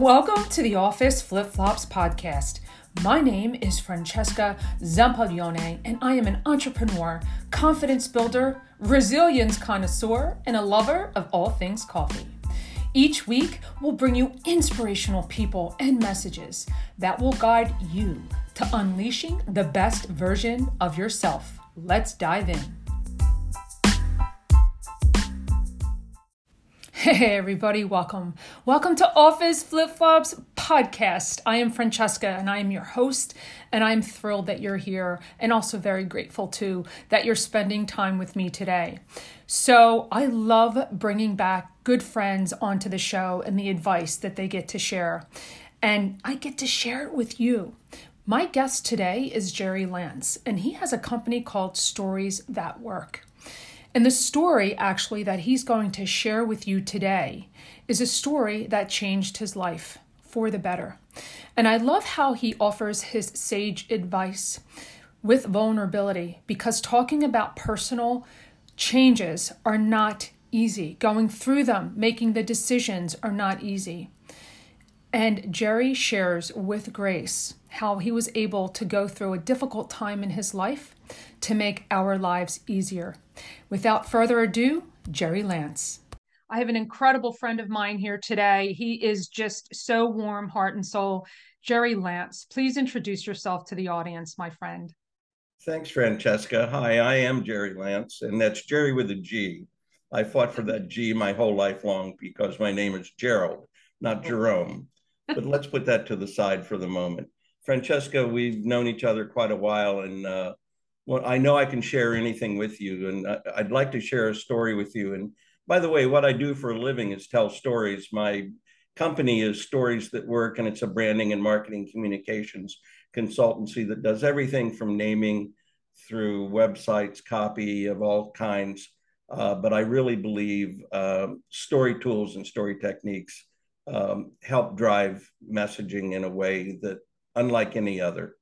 Welcome to the Office Flip Flops podcast. My name is Francesca Zampaglione, and I am an entrepreneur, confidence builder, resilience connoisseur, and a lover of all things coffee. Each week, we'll bring you inspirational people and messages that will guide you to unleashing the best version of yourself. Let's dive in. Hey, everybody, welcome. Welcome to Office Flip Flops podcast. I am Francesca and I am your host, and I'm thrilled that you're here and also very grateful too that you're spending time with me today. So, I love bringing back good friends onto the show and the advice that they get to share, and I get to share it with you. My guest today is Gerry Lantz, and he has a company called Stories That Work. And the story, actually, that he's going to share with you today is a story that changed his life for the better. And I love how he offers his sage advice with vulnerability because talking about personal changes are not easy. Going through them, making the decisions are not easy. And Gerry shares with grace how he was able to go through a difficult time in his life to make our lives easier. Without further ado, Gerry Lantz. I have an incredible friend of mine here today. He is just so warm, heart and soul. Gerry Lantz, please introduce yourself to the audience, my friend. Thanks, Francesca. Hi, I am Gerry Lantz, and that's Gerry with a G. I fought for that G my whole life long because my name is Gerald, not Jerome. But let's put that to the side for the moment. Francesca, we've known each other quite a while, and uh, well, I know I can share anything with you, and I'd like to share a story with you. And by the way, what I do for a living is tell stories. My company is Stories That Work, and it's a branding and marketing communications consultancy that does everything from naming through websites, copy of all kinds. Uh, but I really believe uh, story tools and story techniques um, help drive messaging in a way that unlike any other.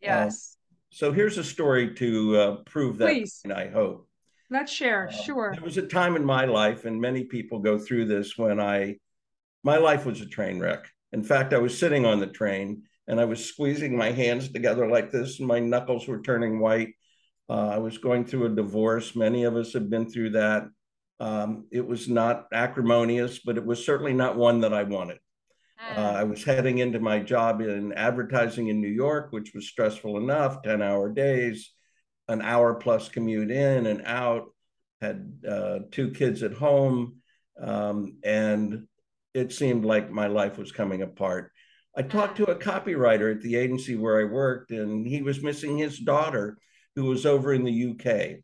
Yes. So here's a story to uh, prove that. Please. I hope. Let's share. Uh, sure. There was a time in my life, and many people go through this when I, my life was a train wreck. In fact, I was sitting on the train and I was squeezing my hands together like this, and my knuckles were turning white. Uh, I was going through a divorce. Many of us have been through that. Um, it was not acrimonious, but it was certainly not one that I wanted. Uh, I was heading into my job in advertising in New York, which was stressful enough 10 hour days, an hour plus commute in and out, had uh, two kids at home. Um, and it seemed like my life was coming apart. I talked to a copywriter at the agency where I worked, and he was missing his daughter, who was over in the UK.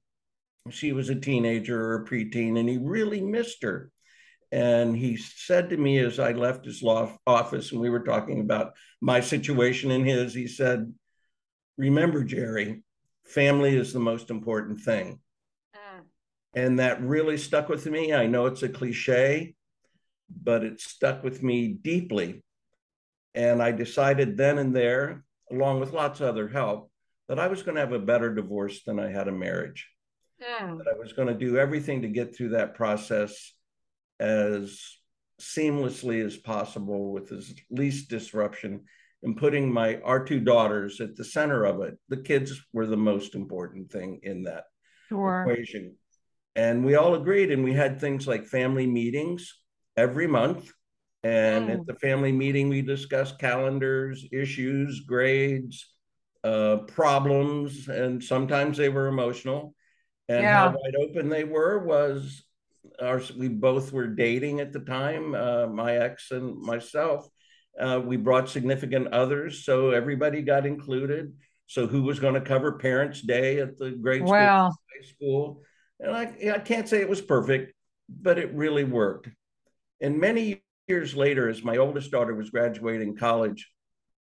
She was a teenager or a preteen, and he really missed her. And he said to me as I left his law office and we were talking about my situation and his, he said, Remember, Gerry, family is the most important thing. Uh. And that really stuck with me. I know it's a cliche, but it stuck with me deeply. And I decided then and there, along with lots of other help, that I was going to have a better divorce than I had a marriage. Uh. That I was going to do everything to get through that process as seamlessly as possible with as least disruption and putting my our two daughters at the center of it the kids were the most important thing in that sure. equation and we all agreed and we had things like family meetings every month and mm. at the family meeting we discussed calendars issues grades uh, problems and sometimes they were emotional and yeah. how wide open they were was our, we both were dating at the time, uh, my ex and myself. Uh, we brought significant others, so everybody got included. So who was going to cover Parents' Day at the grade school, wow. high school? And I, I can't say it was perfect, but it really worked. And many years later, as my oldest daughter was graduating college,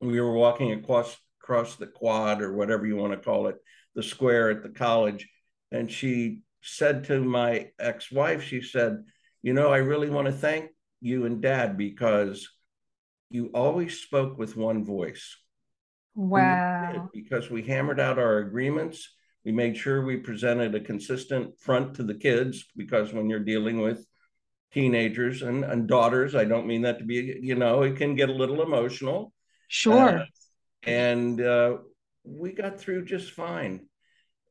we were walking across across the quad or whatever you want to call it, the square at the college, and she said to my ex-wife, she said, you know, I really want to thank you and dad because you always spoke with one voice. Wow. Because we hammered out our agreements. We made sure we presented a consistent front to the kids because when you're dealing with teenagers and, and daughters. I don't mean that to be, you know, it can get a little emotional. Sure. Uh, and uh, we got through just fine.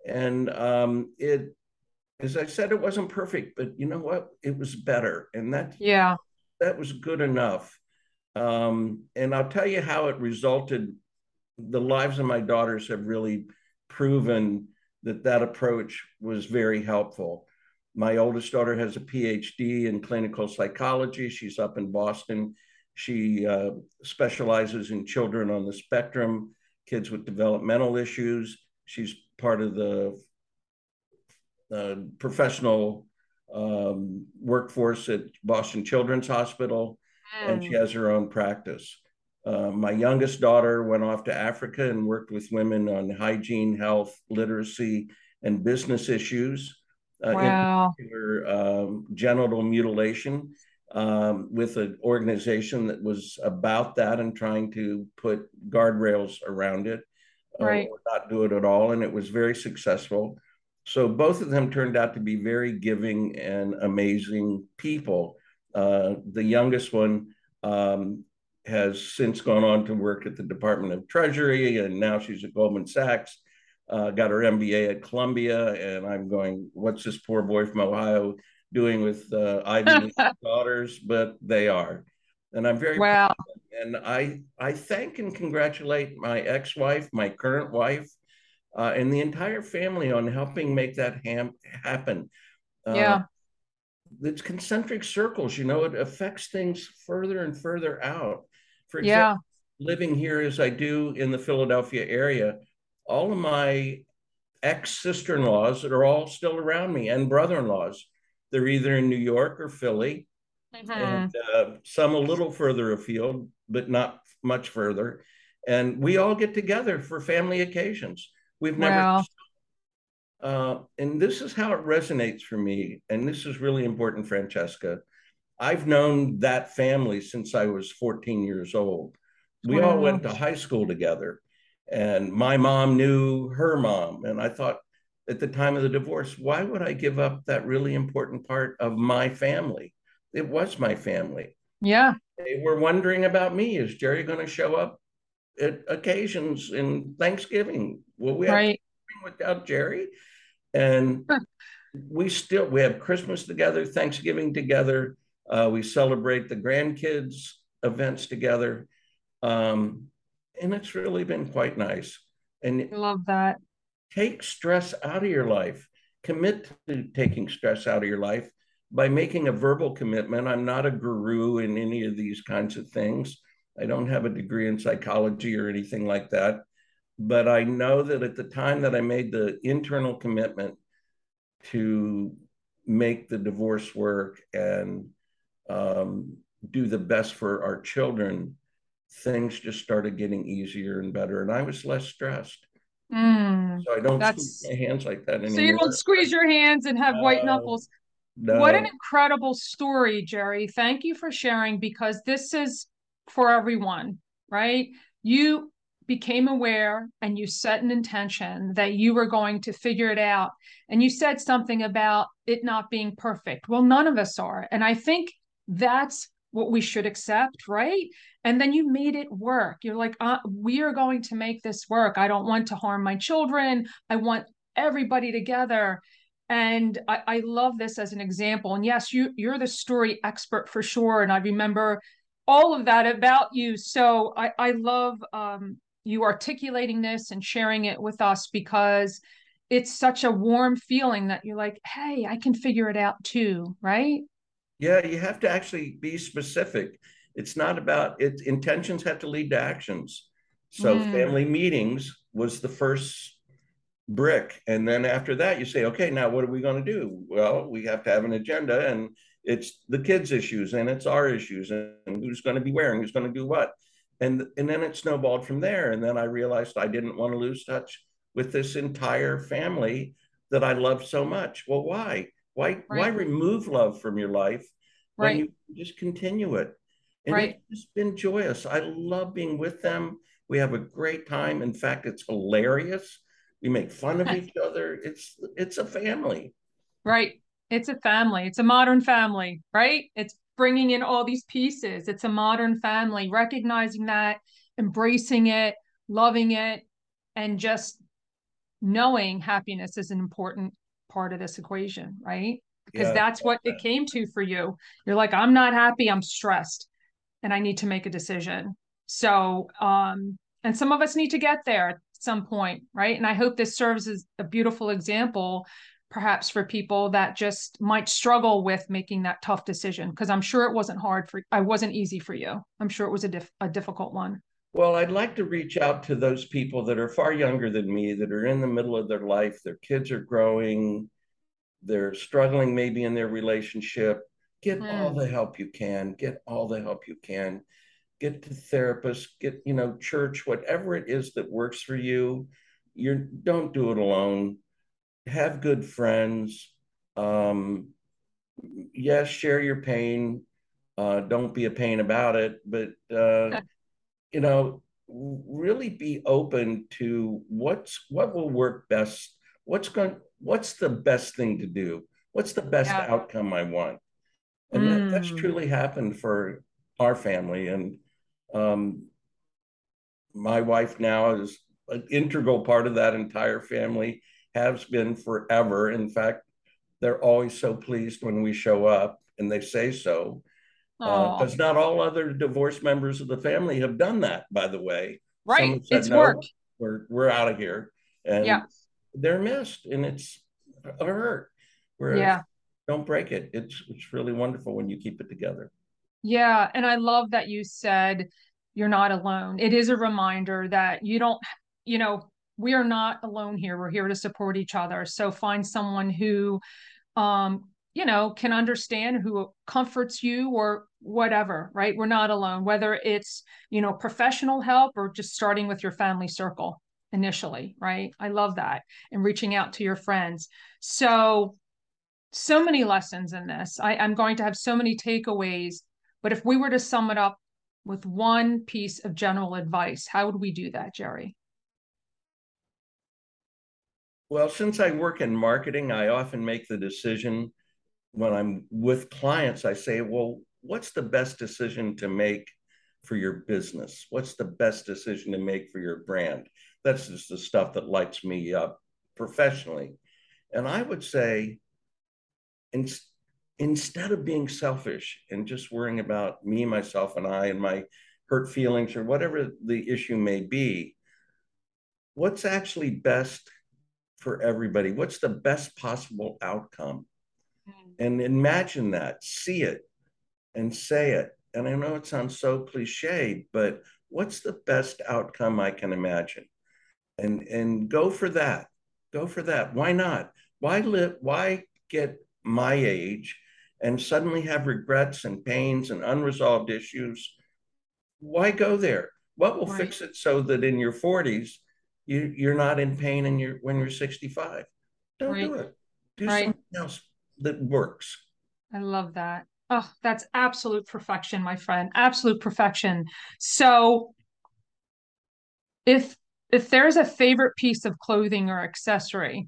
And um, it, as I said, it wasn't perfect, but you know what? It was better, and that yeah, that was good enough. Um, and I'll tell you how it resulted. The lives of my daughters have really proven that that approach was very helpful. My oldest daughter has a PhD in clinical psychology. She's up in Boston. She uh, specializes in children on the spectrum, kids with developmental issues. She's part of the uh, professional um, workforce at Boston Children's Hospital, mm. and she has her own practice. Uh, my youngest daughter went off to Africa and worked with women on hygiene, health, literacy, and business issues. Uh, wow. In particular, um, genital mutilation um, with an organization that was about that and trying to put guardrails around it, uh, right. or not do it at all. And it was very successful. So both of them turned out to be very giving and amazing people. Uh, the youngest one um, has since gone on to work at the Department of Treasury, and now she's at Goldman Sachs. Uh, got her MBA at Columbia, and I'm going, what's this poor boy from Ohio doing with uh, Ivy daughters? But they are, and I'm very wow. And I I thank and congratulate my ex-wife, my current wife, uh, and the entire family on helping make that ham- happen. Uh, yeah. It's concentric circles, you know, it affects things further and further out. For example, yeah. living here as I do in the Philadelphia area, all of my ex sister in laws that are all still around me and brother in laws, they're either in New York or Philly, mm-hmm. and uh, some a little further afield, but not much further. And we all get together for family occasions. We've never. Wow. Uh, and this is how it resonates for me. And this is really important, Francesca. I've known that family since I was 14 years old. We wow. all went to high school together, and my mom knew her mom. And I thought at the time of the divorce, why would I give up that really important part of my family? It was my family. Yeah. They were wondering about me. Is Gerry going to show up occasions in Thanksgiving? Will we have right. without Gerry? And we still we have Christmas together, Thanksgiving together uh, we celebrate the grandkids events together. Um, and it's really been quite nice. And I love that. Take stress out of your life. Commit to taking stress out of your life by making a verbal commitment. I'm not a guru in any of these kinds of things. I don't have a degree in psychology or anything like that. But I know that at the time that I made the internal commitment to make the divorce work and um, do the best for our children, things just started getting easier and better. And I was less stressed. Mm, so I don't squeeze my hands like that anymore. So you don't squeeze your hands and have white knuckles. No. What an incredible story, Gerry. Thank you for sharing because this is for everyone, right? You became aware and you set an intention that you were going to figure it out. And you said something about it not being perfect. Well, none of us are. And I think that's what we should accept, right? And then you made it work. You're like, uh, we are going to make this work. I don't want to harm my children. I want everybody together. And I, I love this as an example. And yes, you you're the story expert for sure. And I remember all of that about you. So I, I love um, you articulating this and sharing it with us because it's such a warm feeling that you're like, hey, I can figure it out too, right? Yeah, you have to actually be specific. It's not about it. Intentions have to lead to actions. So mm. family meetings was the first brick. And then after that, you say, okay, now what are we going to do? Well, we have to have an agenda and it's the kids' issues and it's our issues and who's going to be wearing, who's going to do what. And, and then it snowballed from there. And then I realized I didn't want to lose touch with this entire family that I love so much. Well, why? Why right. why remove love from your life when right. you just continue it? And right. it's just been joyous. I love being with them. We have a great time. In fact, it's hilarious. We make fun of each other. It's it's a family. Right. It's a family. It's a modern family, right? It's bringing in all these pieces. It's a modern family, recognizing that, embracing it, loving it, and just knowing happiness is an important part of this equation, right? Because yeah, that's what it came to for you. You're like, I'm not happy, I'm stressed, and I need to make a decision. So, um, and some of us need to get there at some point, right? And I hope this serves as a beautiful example perhaps for people that just might struggle with making that tough decision because i'm sure it wasn't hard for i wasn't easy for you. I'm sure it was a, a difficult one. Well i'd like to reach out to those people that are far younger than me that are in the middle of their life. Their kids are growing. They're struggling maybe in their relationship. Get mm. all the help you can. Get all the help you can. Get to therapists. Get you know church whatever it is that works for you. You don't do it alone have good friends. Um, yes, share your pain. Uh, don't be a pain about it, but uh, you know, really be open to what's what will work best. What's going? What's the best thing to do? What's the best yeah. outcome I want? And mm. that, that's mm. truly happened for our family. And um, my wife now is an integral part of that entire family has been forever. In fact, they're always so pleased when we show up and they say so. Because uh, not all other divorced members of the family have done that, by the way. Right. Said, it's no, work. We're, we're out of here. And yeah. they're missed and it's a hurt. Whereas yeah. don't break it. It's it's really wonderful when you keep it together. Yeah. And I love that you said you're not alone. It is a reminder that you don't, you know, we are not alone here. We're here to support each other. So find someone who, um, you know, can understand, who comforts you or whatever, right? We're not alone, whether it's, you know, professional help or just starting with your family circle initially, right? I love that. And reaching out to your friends. So, so many lessons in this. I, I'm going to have so many takeaways. But if we were to sum it up with one piece of general advice, how would we do that, Gerry? Well, since I work in marketing, I often make the decision when I'm with clients, I say, well, what's the best decision to make for your business? What's the best decision to make for your brand? That's just the stuff that lights me up professionally. And I would say, in, instead of being selfish and just worrying about me, myself, and I, and my hurt feelings or whatever the issue may be, what's actually best for everybody? What's the best possible outcome? Mm. And imagine that, see it, and say it. And I know it sounds so cliche, but what's the best outcome I can imagine? And and go for that. Go for that. Why not? Why live? Why get my age and suddenly have regrets and pains and unresolved issues? Why go there? What will right. fix it so that in your 40s you you're not in pain and you're when you're 65 don't right. do it. Do right. something else that works. I love that. Oh that's absolute perfection my friend. Absolute perfection. So if if there's a favorite piece of clothing or accessory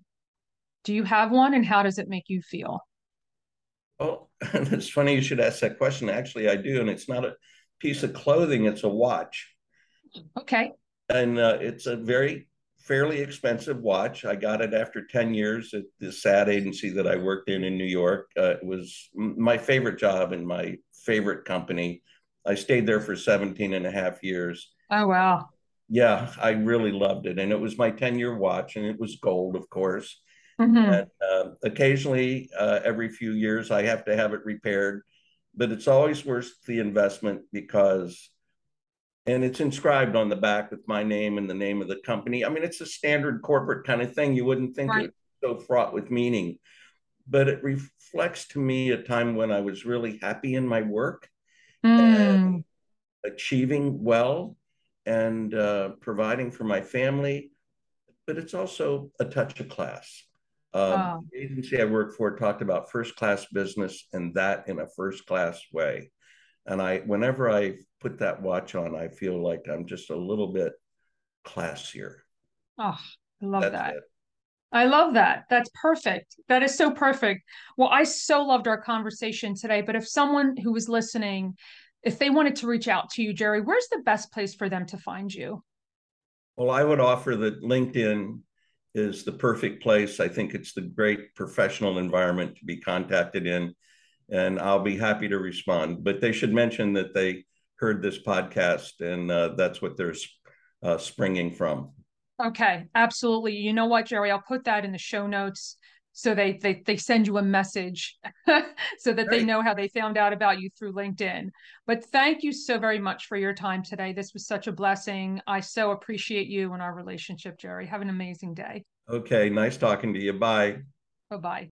do you have one and how does it make you feel? Oh it's funny you should ask that question. Actually i do and it's not a piece of clothing it's a watch. Okay and uh, it's a very fairly expensive watch. I got it after 10 years at the SAD agency that I worked in in New York. Uh, it was my favorite job and my favorite company. I stayed there for 17 and a half years. Oh, wow. Yeah, I really loved it. And it was my 10 year watch, and it was gold, of course. Mm-hmm. And uh, occasionally, uh, every few years, I have to have it repaired, but it's always worth the investment because and it's inscribed on the back with my name and the name of the company. I mean, it's a standard corporate kind of thing. You wouldn't think right. it's so fraught with meaning, but it reflects to me a time when I was really happy in my work mm. and achieving well and uh, providing for my family. But it's also a touch of class. Um, The agency I worked for talked about first class business and that in a first class way. And I, whenever I put that watch on, I feel like I'm just a little bit classier. Oh, I love That's that. It. I love that. That's perfect. That is so perfect. Well, I so loved our conversation today. But if someone who was listening, if they wanted to reach out to you, Gerry, where's the best place for them to find you? Well, I would offer that LinkedIn is the perfect place. I think it's the great professional environment to be contacted in, and I'll be happy to respond. But they should mention that they heard this podcast, and uh, that's what they're uh, springing from. Okay, absolutely. You know what, Gerry? I'll put that in the show notes so they they they send you a message so that they know how they found out about you through LinkedIn. But thank you so very much for your time today. This was such a blessing. I so appreciate you and our relationship, Gerry. Have an amazing day. Okay, nice talking to you. Bye. Bye-bye.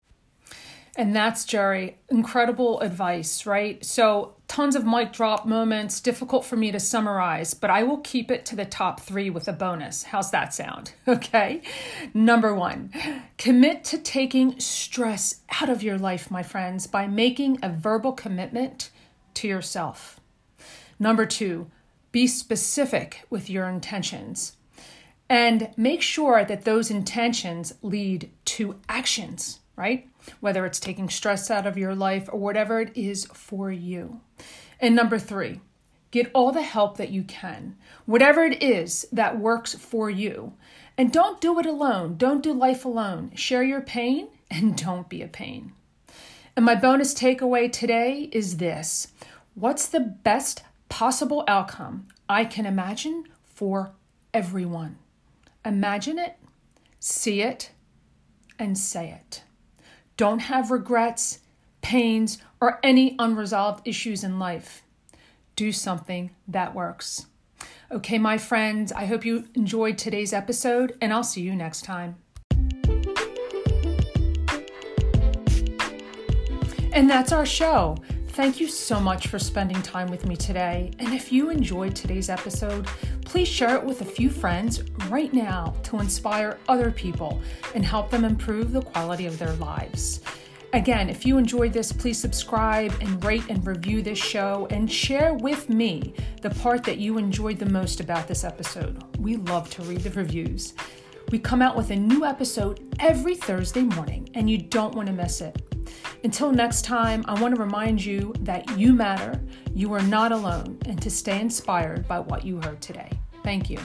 And that's Gerry. Incredible advice, right? So, tons of mic drop moments, difficult for me to summarize, but I will keep it to the top three with a bonus. How's that sound? Okay. Number one, commit to taking stress out of your life, my friends, by making a verbal commitment to yourself. Number two, be specific with your intentions and make sure that those intentions lead to actions, right? Whether it's taking stress out of your life or whatever it is for you. And number three, get all the help that you can, whatever it is that works for you. And don't do it alone. Don't do life alone. Share your pain and don't be a pain. And my bonus takeaway today is this What's the best possible outcome I can imagine for everyone? Imagine it, see it, and say it don't have regrets, pains, or any unresolved issues in life. Do something that works. Okay, my friends, I hope you enjoyed today's episode, and I'll see you next time. And that's our show. Thank you so much for spending time with me today. And if you enjoyed today's episode, please share it with a few friends right now to inspire other people and help them improve the quality of their lives. Again, if you enjoyed this, please subscribe and rate and review this show and share with me the part that you enjoyed the most about this episode. We love to read the reviews. We come out with a new episode every Thursday morning, and you don't want to miss it. Until next time, I want to remind you that you matter, you are not alone, and to stay inspired by what you heard today. Thank you.